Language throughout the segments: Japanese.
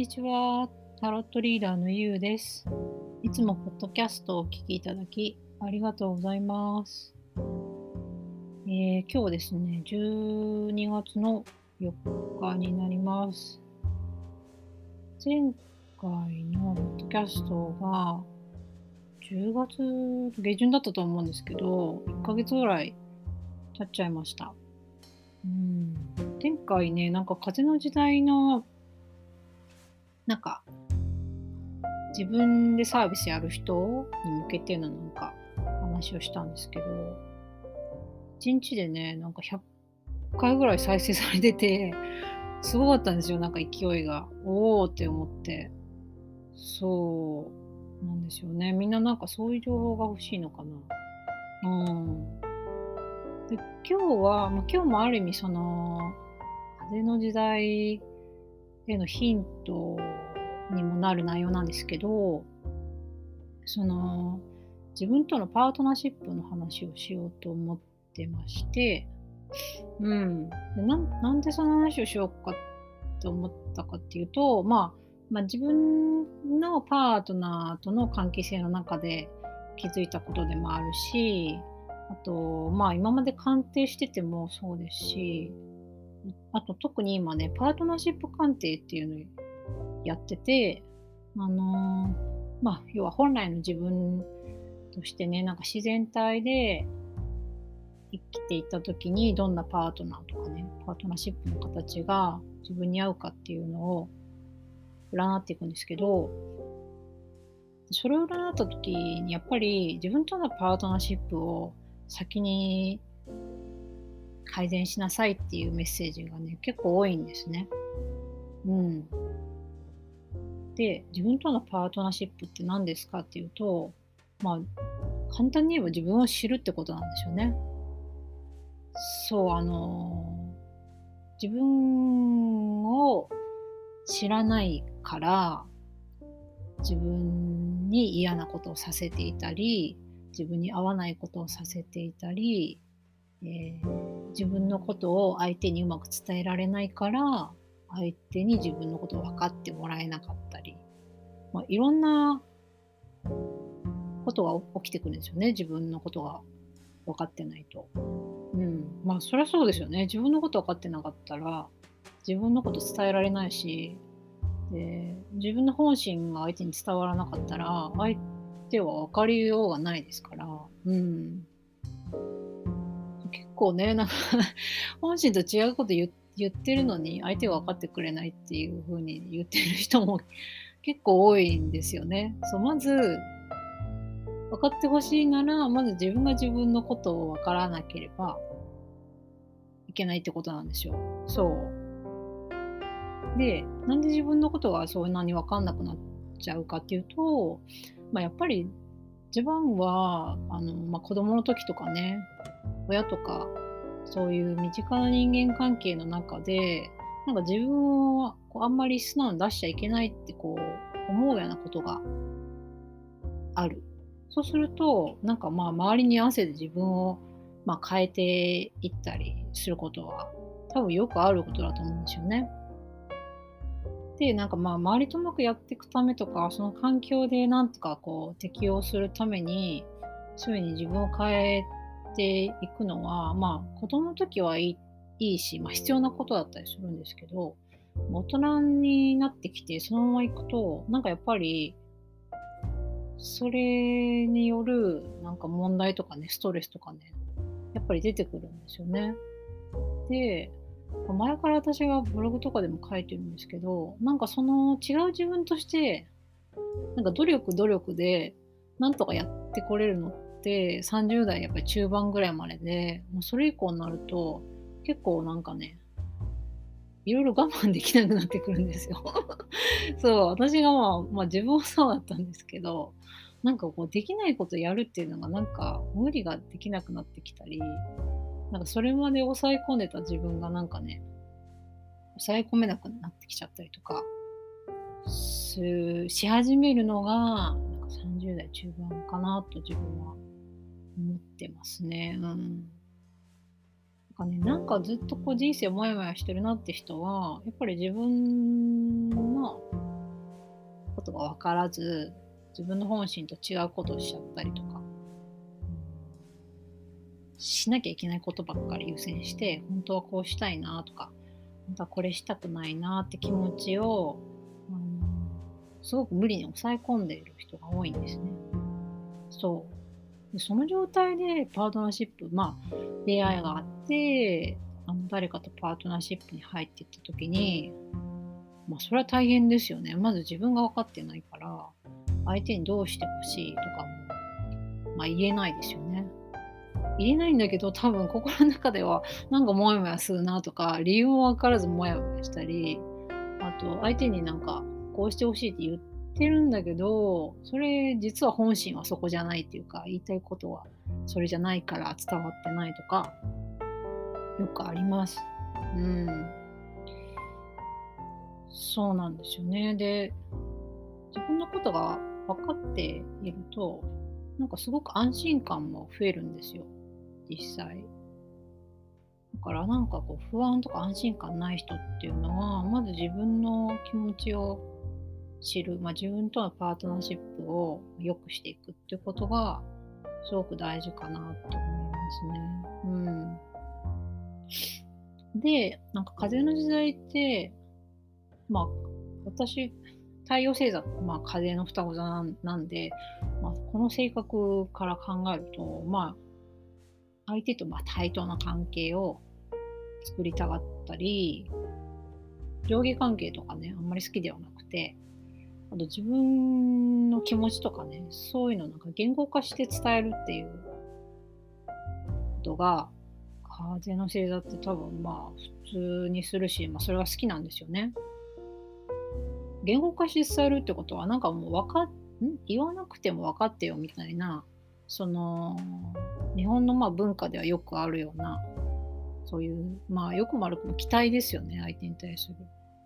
にちは。タロットリーダーのゆうです。いつもポッドキャストをお聞きいただきありがとうございます。えー、今日ですね、12月の4日になります。前回のポッドキャストが10月下旬だったと思うんですけど、1ヶ月ぐらい経っちゃいました。うん、前回ね、なんか風の時代のなんか自分でサービスやる人に向けてのなんか話をしたんですけど1日でねなんか100回ぐらい再生されててすごかったんですよ。なんか勢いが。おおって思って。そう。なんですよね。みんななんかそういう情報が欲しいのかな。うん。で今日は、まあ、今日もある意味その風の時代へのヒントにもなる内容なんですけどその自分とのパートナーシップの話をしようと思ってましてうん。でなんでその話をしようかと思ったかっていうと、まあ、まあ自分のパートナーとの関係性の中で気づいたことでもあるしあとまあ今まで鑑定しててもそうですしあと特に今ねパートナーシップ鑑定っていうのやってて、あのー、まあ、要は本来の自分としてね、なんか自然体で生きていった時にどんなパートナーとかね、パートナーシップの形が自分に合うかっていうのを占っていくんですけど、それを占った時にやっぱり自分とのパートナーシップを先に改善しなさいっていうメッセージがね結構多いんですね。うん。で自分とのパートナーシップって何ですかっていうとまあ簡単に言えば自分を知るってことなんですよね。そうあの自分を知らないから自分に嫌なことをさせていたり自分に合わないことをさせていたり、えー、自分のことを相手にうまく伝えられないから相手に自分のことを分かってもらえなかったり、まあ、いろんなことが起きてくるんですよね。自分のことが分かってないと。うん、まあそりゃそうですよね。自分のこと分かってなかったら自分のこと伝えられないしで自分の本心が相手に伝わらなかったら相手は分かりようがないですから、うん、結構ねなんか 本心と違うこと言って言ってるのに相手は分かってくれないっていう風に言ってる人も 結構多いんですよね。そうまず分かってほしいならまず自分が自分のことを分からなければいけないってことなんですよ。そう。でなんで自分のことがそんなに分かんなくなっちゃうかっていうと、まあ、やっぱり自分はあの、まあ、子供の時とかね親とかそういう身近な人間関係の中でなんか自分をこうあんまり素直に出しちゃいけないってこう思うようなことがある。そうするとなんかまあ周りに合わせて自分をまあ変えていったりすることは多分よくあることだと思うんですよね。でなんかまあ周りとうまくやっていくためとかその環境でなんとかこう適応するためにそういうふうに自分を変えていくのは、まあ、子供の時はいいし、まあ、必要なことだったりするんですけど、大人になってきて、そのまま行くと、なんかやっぱり、それによる、なんか問題とかね、ストレスとかね、やっぱり出てくるんですよね。で、前から私がブログとかでも書いてるんですけど、なんかその違う自分として、なんか努力努力で、なんとかやってこれるのっって30代やっぱり中盤ぐらいまででもうそれ以降になると結構なんかねいろいろ我慢できなくなってくるんですよ。そう私がまあ、まあ、自分はそうだったんですけどなんかこうできないことやるっていうのがなんか無理ができなくなってきたりなんかそれまで抑え込んでた自分がなんかね抑え込めなくなってきちゃったりとかし始めるのがなんか30代中盤かなと自分は思ってますね。うん。なんかね、なんかずっとこう人生モヤモヤしてるなって人は、やっぱり自分のことが分からず自分の本心と違うことをしちゃったりとかしなきゃいけないことばっかり優先して本当はこうしたいなとか本当はこれしたくないなって気持ちを、うん、すごく無理に抑え込んでいる人が多いんですね。そうでその状態でパートナーシップまあ出会いがあってあの誰かとパートナーシップに入っていった時にまあそれは大変ですよねまず自分が分かってないから相手にどうしてほしいとかも、まあ、言えないですよね。言えないんだけど多分心の中ではなんかモヤモヤするなとか理由も分からずモヤモヤしたりあと相手になんかこうしてほしいって言っててるんだけどそれ実は本心はそこじゃないっていうか言いたいことはそれじゃないから伝わってないとかよくあります。うん。そうなんですよね。で自分のことが分かっているとなんかすごく安心感も増えるんですよ。実際。だからなんかこう不安とか安心感ない人っていうのはまず自分の気持ちを知る、まあ、自分とのパートナーシップを良くしていくっていうことがすごく大事かなと思いますね。うん。で、なんか風の時代って、まあ私、太陽星座、まあ風の双子座なんで、まあ、この性格から考えると、まあ相手とまあ対等な関係を作りたがったり上下関係とかねあんまり好きではなくてあと自分の気持ちとかねそういうのなんか言語化して伝えるっていうことが風の星座って多分まあ普通にするし、まあ、それは好きなんですよね。言語化して伝えるってことはなんかもう分かん？言わなくても分かってよみたいなその日本のまあ文化ではよくあるようなそういうまあよくも悪くも期待ですよね相手に対する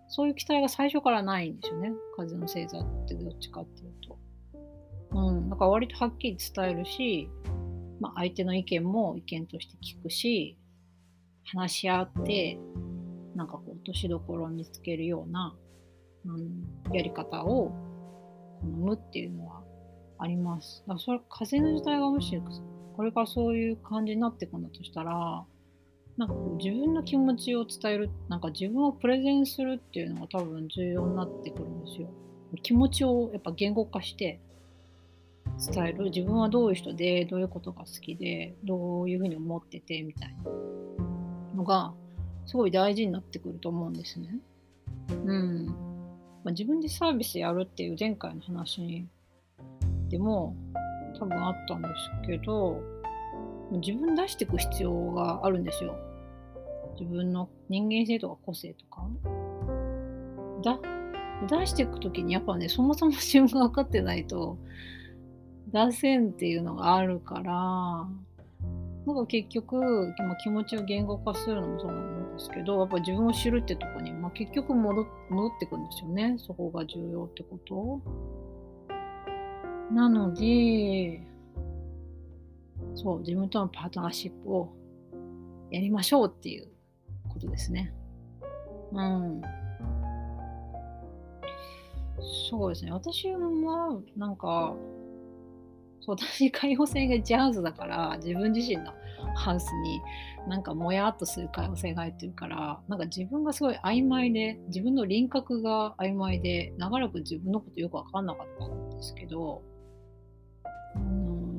そういう期待が最初からないんですよね。風の星座ってどっちかっていうと。うん。だから割とはっきり伝えるし、まあ、相手の意見も意見として聞くし話し合ってなんかこう落としどころを見つけるような、うん、やり方を好むっていうのはあります。だからそれ風の時代がもしこれからそういう感じになっていくんだとしたらなんかこう自分の気持ちを伝えるなんか自分をプレゼンするっていうのが多分重要になってくるんですよ。気持ちをやっぱ言語化して伝える自分はどういう人でどういうことが好きでどういうふうに思っててみたいなのがすごい大事になってくると思うんですね。うん。まあ、自分でサービスやるっていう前回の話でも多分あったんですけど自分出していく必要があるんですよ。自分の人間性とか個性とか。だ出していく時にやっぱねそもそも自分が分かってないと出せんっていうのがあるからなんか結局、まあ、気持ちを言語化するのもそうなんですけどやっぱ自分を知るってとこに、まあ、結局戻ってくんですよね。そこが重要ってこと。なので、そう、自分とのパートナーシップをやりましょうっていうことですね。うん。そうですね。私は、なんか、そう私、開放性がジャズだから、自分自身のハウスになんかもやっとする開放性が入ってるから、なんか自分がすごい曖昧で、自分の輪郭が曖昧で、長らく自分のことよくわかんなかったんですけど、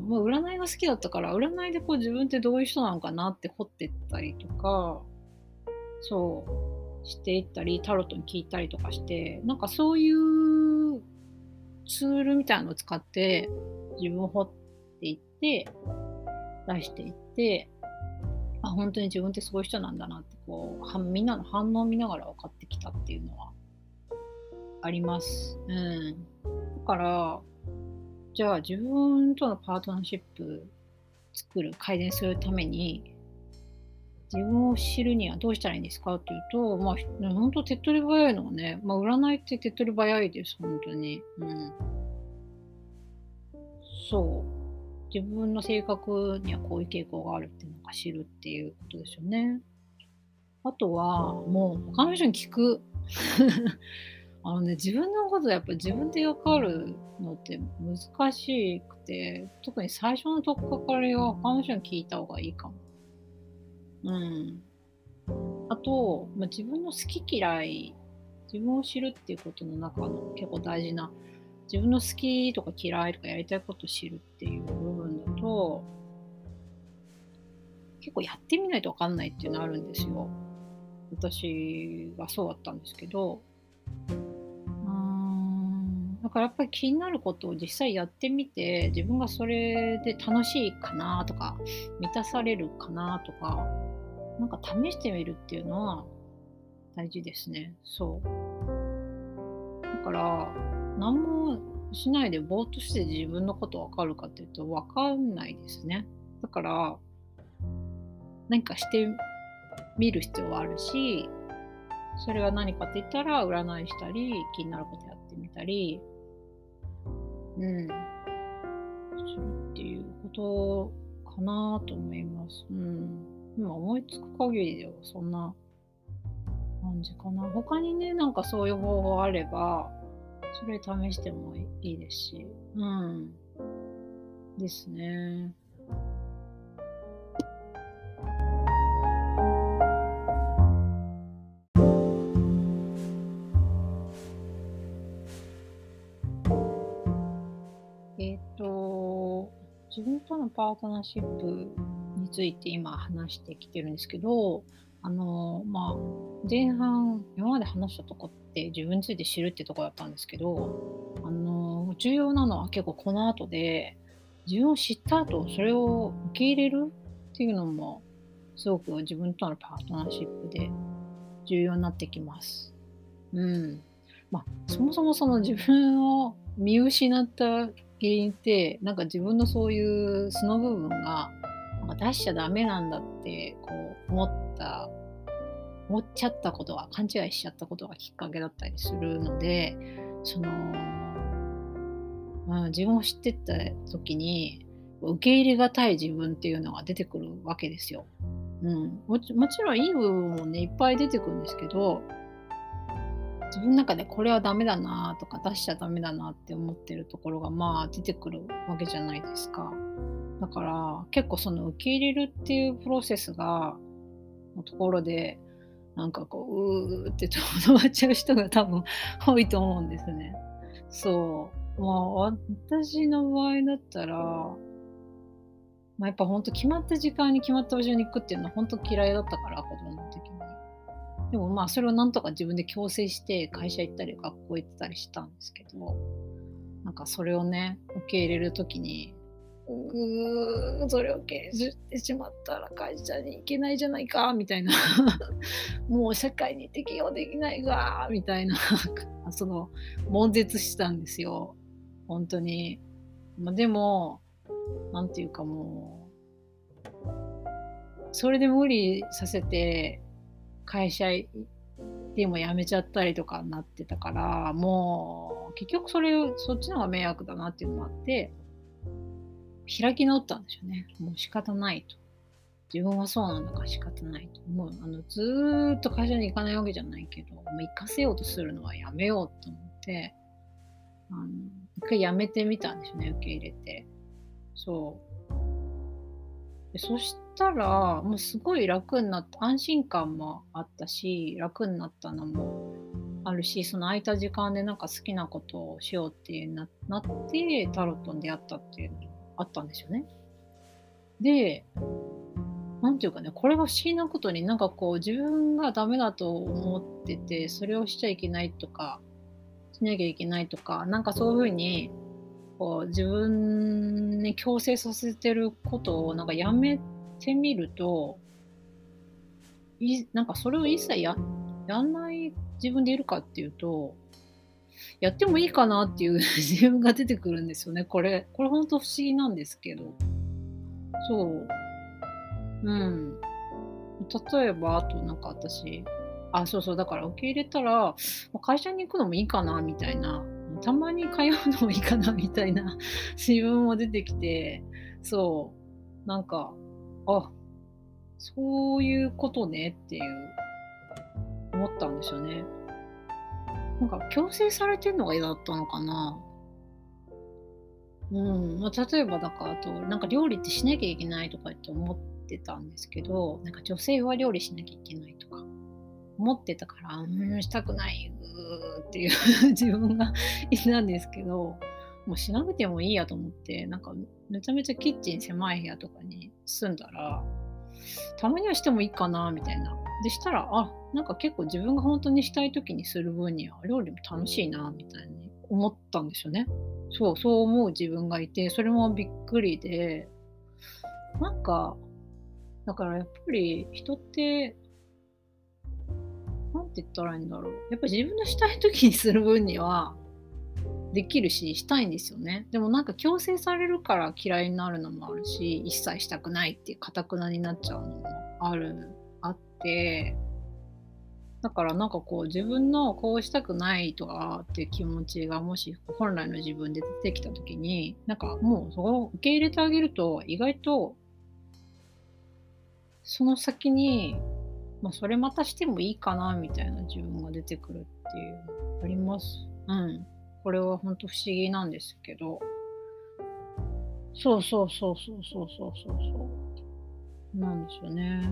もう占いが好きだったから占いでこう自分ってどういう人なのかなって掘ってったりとかそうしていったりタロットに聞いたりとかしてなんかそういうツールみたいなのを使って自分を掘っていって出していってあ本当に自分ってそうい人なんだなってこうみんなの反応を見ながら分かってきたっていうのはあります。うん、だからじゃあ自分とのパートナーシップ作る改善するために自分を知るにはどうしたらいいんですかっていうと、まあ、本当手っ取り早いのはね、まあ、占いって手っ取り早いです、本当に。うん。そう。自分の性格にはこういう傾向があるっていうのが知るっていうことですよね。あとは、もう他の人に聞く。あのね、自分のことやっぱ自分でわかるのって難しくて、特に最初のとっかかりは他の人に聞いた方がいいかも。うん。あと、まあ、自分の好き嫌い、自分を知るっていうことの中の結構大事な、自分の好きとか嫌いとかやりたいことを知るっていう部分だと、結構やってみないと分かんないっていうのあるんですよ。私がそうだったんですけど、からやっぱり気になることを実際やってみて自分がそれで楽しいかなとか満たされるかなとかなんか試してみるっていうのは大事ですね。そう。だから何もしないでぼーっとして自分のこと分かるかっていうと分かんないですね。だから何かしてみる必要はあるしそれは何かって言ったら占いしたり気になることやってみたりうん、するっていうことかなと思います。うん。今思いつく限りではそんな感じかな。他にね、なんかそういう方法あれば、それ試してもいいですし。うん。ですね。パートナーシップについて今話してきてるんですけど、あの、まあ、前半、今まで話したとこって自分について知るってとこだったんですけど、あの、重要なのは結構この後で、自分を知った後、それを受け入れるっていうのも、すごく自分とのパートナーシップで重要になってきます。うん。まあ、そもそもその自分を見失った原因ってなんか自分のそういう素の部分が出しちゃダメなんだってこう思った思っちゃったことは勘違いしちゃったことがきっかけだったりするのでその、まあ、自分を知ってった時に受け入れがたい自分っていうのが出てくるわけですよ。うん、もちろんいい部分もねいっぱい出てくるんですけど自分の中でこれはダメだなとか出しちゃダメだなって思ってるところがまあ出てくるわけじゃないですか。だから結構その受け入れるっていうプロセスがのところでなんかこううーってとどまっちゃう人が多分多いと思うんですね。そう。まあ私の場合だったら、まあ、やっぱほんと決まった時間に決まった場所に行くっていうのは本当嫌いだったから子供の時。でもまあそれをなんとか自分で強制して会社行ったり学校行ってたりしたんですけどなんかそれをね受け入れる時にうーそれを受け入れてしまったら会社に行けないじゃないかみたいな。もう社会に適応できないわみたいな。その悶絶したんですよ。本当に、まあ、でも何て言うかもうそれで無理させて会社でも辞めちゃったりとかになってたからもう結局それそっちの方が迷惑だなっていうのもあって開き直ったんですよね。もう仕方ないと。自分はそうなんだから仕方ないと。もうあのずーっと会社に行かないわけじゃないけどもう行かせようとするのはやめようと思ってあの一回やめてみたんですよね受け入れて。そう。でそしたら、もうすごい楽になった、安心感もあったし、楽になったのもあるし、その空いた時間でなんか好きなことをしようってななって、タロットに出会ったっていうのがあったんですよね。で、なんていうかね、これが不思議なことになんかこう自分がダメだと思ってて、それをしちゃいけないとか、しなきゃいけないとか、なんかそういうふうに、こう自分に強制させてることをなんかやめてみると、いなんかそれを一切ややんない自分でいるかっていうと、やってもいいかなっていう 自分が出てくるんですよね。これ、これ本当不思議なんですけど。そう。うん。例えば、あとなんか私、あ、そうそう、だから受け入れたら、会社に行くのもいいかなみたいな、たまに通うのもいいかなみたいな 自分も出てきて、そう、なんか、あそういうことねっていう思ったんですよね。なんか強制されてんのが嫌だったのかな。うんまあ、例えばだからあとなんか料理ってしなきゃいけないとかって思ってたんですけどなんか女性は料理しなきゃいけないとか思ってたからうんしたくないうーっていう自分がいたんですけどもうしなくてもいいやと思ってなんかめちゃめちゃキッチン狭い部屋とかに住んだらたまにはしてもいいかなみたいな。でしたらあなんか結構自分が本当にしたい時にする分には料理も楽しいなみたいに思ったんですよね。そうそう思う自分がいてそれもびっくりでなんかだからやっぱり人ってて言ったらいいんだろう。やっぱり自分のしたい時にする分にはできるししたいんですよね。でもなんか強制されるから嫌いになるのもあるし一切したくないっていうかたくなになっちゃうのもあるあって。だからなんかこう自分のこうしたくないとかっていう気持ちがもし本来の自分で出てきた時になんかもうそこを受け入れてあげると意外とその先に、まあ、それまたしてもいいかなみたいな自分が出てくるっていうのあります。うん。これは本当不思議なんですけど。そうそうそうそうそうそうそうそう。なんですよね。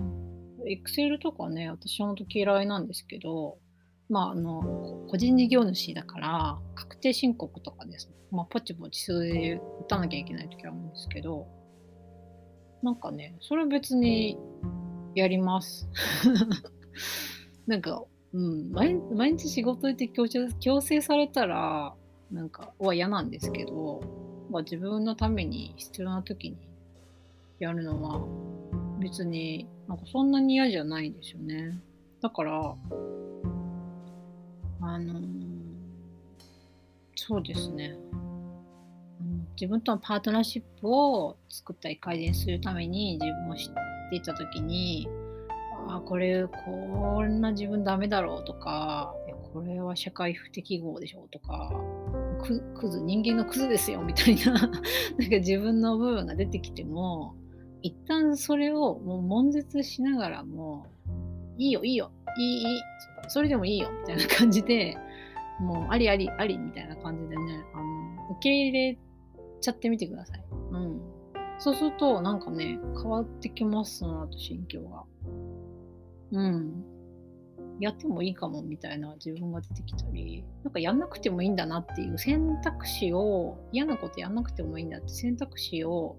エクセルとかね、私は本当嫌いなんですけど、まあ、あの、個人事業主だから、確定申告とかです、ね、まあ、ポチポチ数字打たなきゃいけない時あるんですけど、なんかね、それ別にやります。なんか、うん、毎毎日仕事行って強制強制されたら、なんか、は嫌なんですけど、まあ、自分のために必要な時にやるのは、別になんかそんなに嫌じゃないですよね。だから、あのー、そうですね。自分とのパートナーシップを作ったり改善するために自分を知ってていた時にあこれこんな自分ダメだろうとかこれは社会不適合でしょうとかククズ人間のクズですよみたいな なんか自分の部分が出てきても一旦それをもう悶絶しながらもいいよいいよいいいいそれでもいいよみたいな感じでもうありありありみたいな感じでねあの受け入れちゃってみてください。うん。そうすると、なんかね、変わってきますその後、心境が。うん。やってもいいかもみたいな自分が出てきたり、なんかやんなくてもいいんだなっていう選択肢を、嫌なことやんなくてもいいんだって選択肢を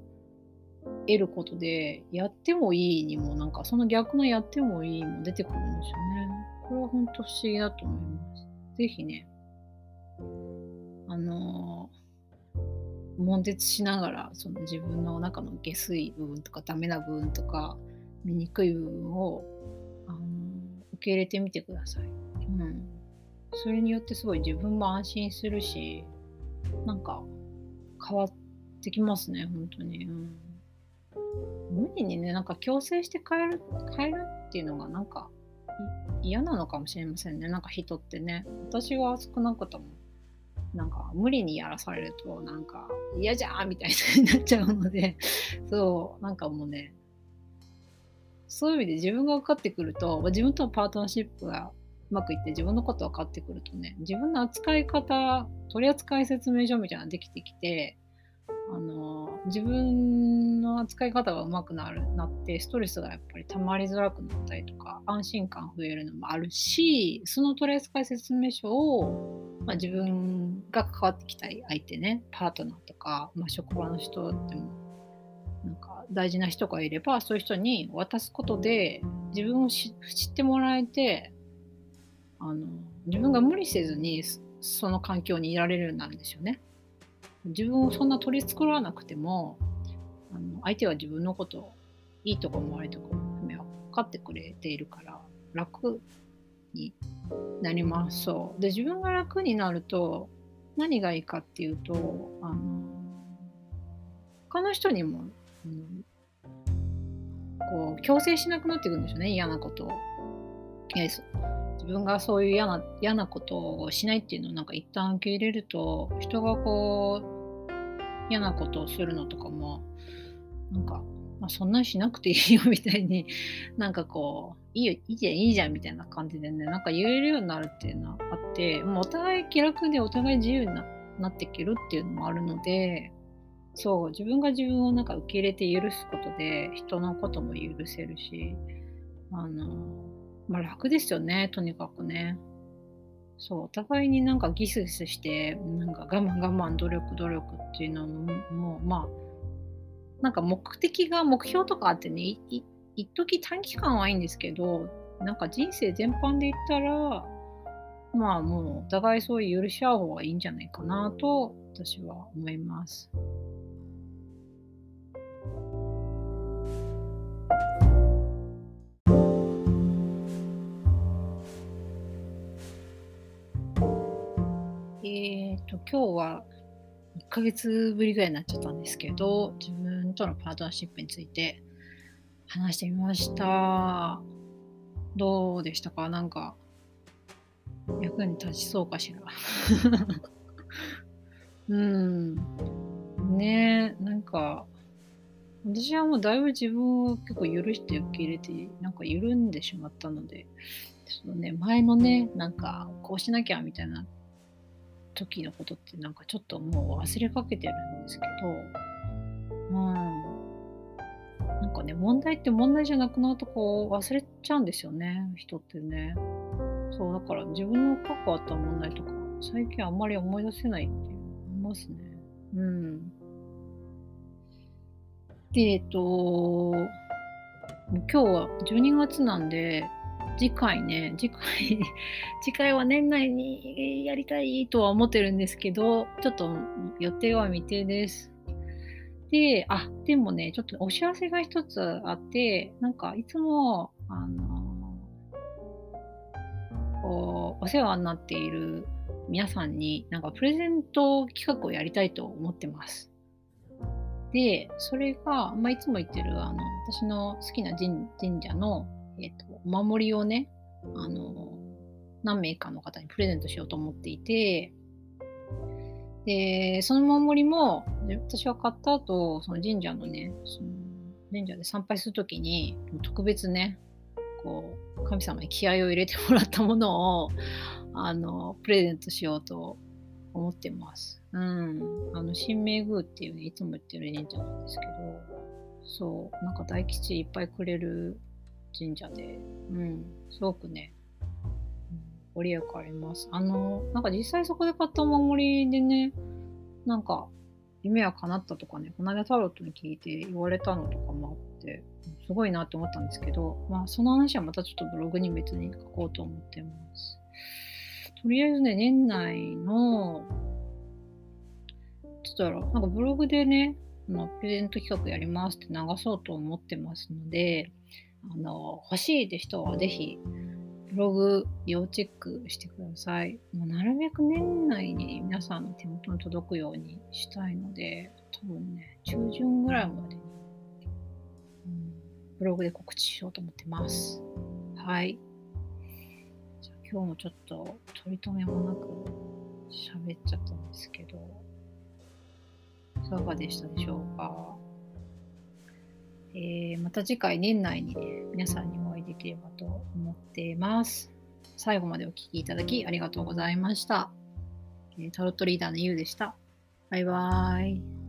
得ることで、やってもいいにも、なんかその逆のやってもいいも出てくるんですよね。これは本当不思議だと思います。ぜひね、あのー悶絶しながらその自分の中の下水部分とかダメな部分とか醜い部分をあの受け入れてみてください。うん、それによってすごい自分も安心するしなんか変わってきますね本当に。うん。無理にねなんか強制して変える変えるっていうのがなんか嫌なのかもしれませんね。なんか人ってね。私は少なくとも。なんか無理にやらされるとなんか嫌じゃんみたいになっちゃうのでそうなんかもうねそういう意味で自分が分かってくると自分とのパートナーシップがうまくいって自分のこと分かってくるとね自分の扱い方取扱説明書みたいなのができてきてあの自分の扱い方がうまくなるなってストレスがやっぱり溜まりづらくなったりとか安心感増えるのもあるしその取扱説明書を、まあ、自分が関わってきたい相手ねパートナーとか、まあ、職場の人でもなんか大事な人がいればそういう人に渡すことで自分を知ってもらえてあの自分が無理せずにその環境にいられるようになるんですよね。自分をそんな取り繕わなくてもあの相手は自分のこといいとこも悪いとこも分かってくれているから楽になります。そう。で自分が楽になると何がいいかっていうとあの他の人にも、うん、こう強制しなくなっていくんですよね。嫌なことを。自分がそういう嫌な嫌なことをしないっていうのをなんか一旦受け入れると人がこう嫌なことをするのとかもなんかまあ、そんなにしなくていいよ みたいになんかこういいよいいじゃんいいじゃんみたいな感じでねなんか言えるようになるっていうのはあってもうお互い気楽でお互い自由になっていけるっていうのもあるのでそう自分が自分をなんか受け入れて許すことで人のことも許せるしあのまあ楽ですよねとにかくね。そうお互いになんかギスギスしてなんか我慢我慢努力努力っていうのもまあなんか目的が目標とかあってね一時短期間はいいんですけどなんか人生全般で言ったらまあもうお互いそういう許し合う方がいいんじゃないかなと私は思います。今日は1ヶ月ぶりぐらいになっちゃったんですけど、自分とのパートナーシップについて話してみました。どうでしたか？なんか、役に立ちそうかしら？うん。ねえ、なんか、私はもうだいぶ自分を結構許して受け入れて、なんか緩んでしまったので、そのね、前のね、なんか、こうしなきゃみたいな時のことってなんかちょっともう忘れかけてるんですけど、うん。なんかね、問題って問題じゃなくなるとこう忘れちゃうんですよね、人ってね。そう、だから自分の過去あった問題とか、最近あんまり思い出せないって思いますね。うん。で、えっと、今日は12月なんで、次回ね、次回 次回は年内にやりたいとは思ってるんですけど、ちょっと予定は未定です。で、あ、でもね、ちょっとお知らせが一つあって、なんかいつも、あのこう、お世話になっている皆さんに、なんかプレゼント企画をやりたいと思ってます。で、それが、まあ、いつも言ってる、あの、私の好きな神社の、えっ、ー、と、お守りをね、あの、何名かの方にプレゼントしようと思っていて、で、そのお守りも、私は買った後、その神社のね、その神社で参拝するときに、特別ね、こう、神様に気合を入れてもらったものを、あの、プレゼントしようと思ってます。うん。あの、新明宮っていうね、いつも言ってる神社なんですけど、そう、なんか大吉いっぱいくれる神社で、うん、すごくね、ご利益あります。あの、なんか実際そこで買ったお守りでね、なんか、夢は叶ったとかね、この間タロットに聞いて言われたのとかもあって、すごいなって思ったんですけど、まあその話はまたちょっとブログに別に書こうと思ってます。とりあえずね、年内の、ちょっとなんかブログでね、まプレゼント企画やりますって流そうと思ってますので、あの欲しいって人はぜひブログ要チェックしてください。もうなるべく年内に皆さんの手元に届くようにしたいので、多分ね、中旬ぐらいまでに、うん、ブログで告知しようと思ってます。はい。じゃ今日もちょっと取り留めもなく喋っちゃったんですけど、いかがでしたでしょうか？えー、また次回年内に、ね、皆さんにお会いできればと思っています。最後までお聴きいただきありがとうございました。タロットリーダーのゆうでした。バイバーイ。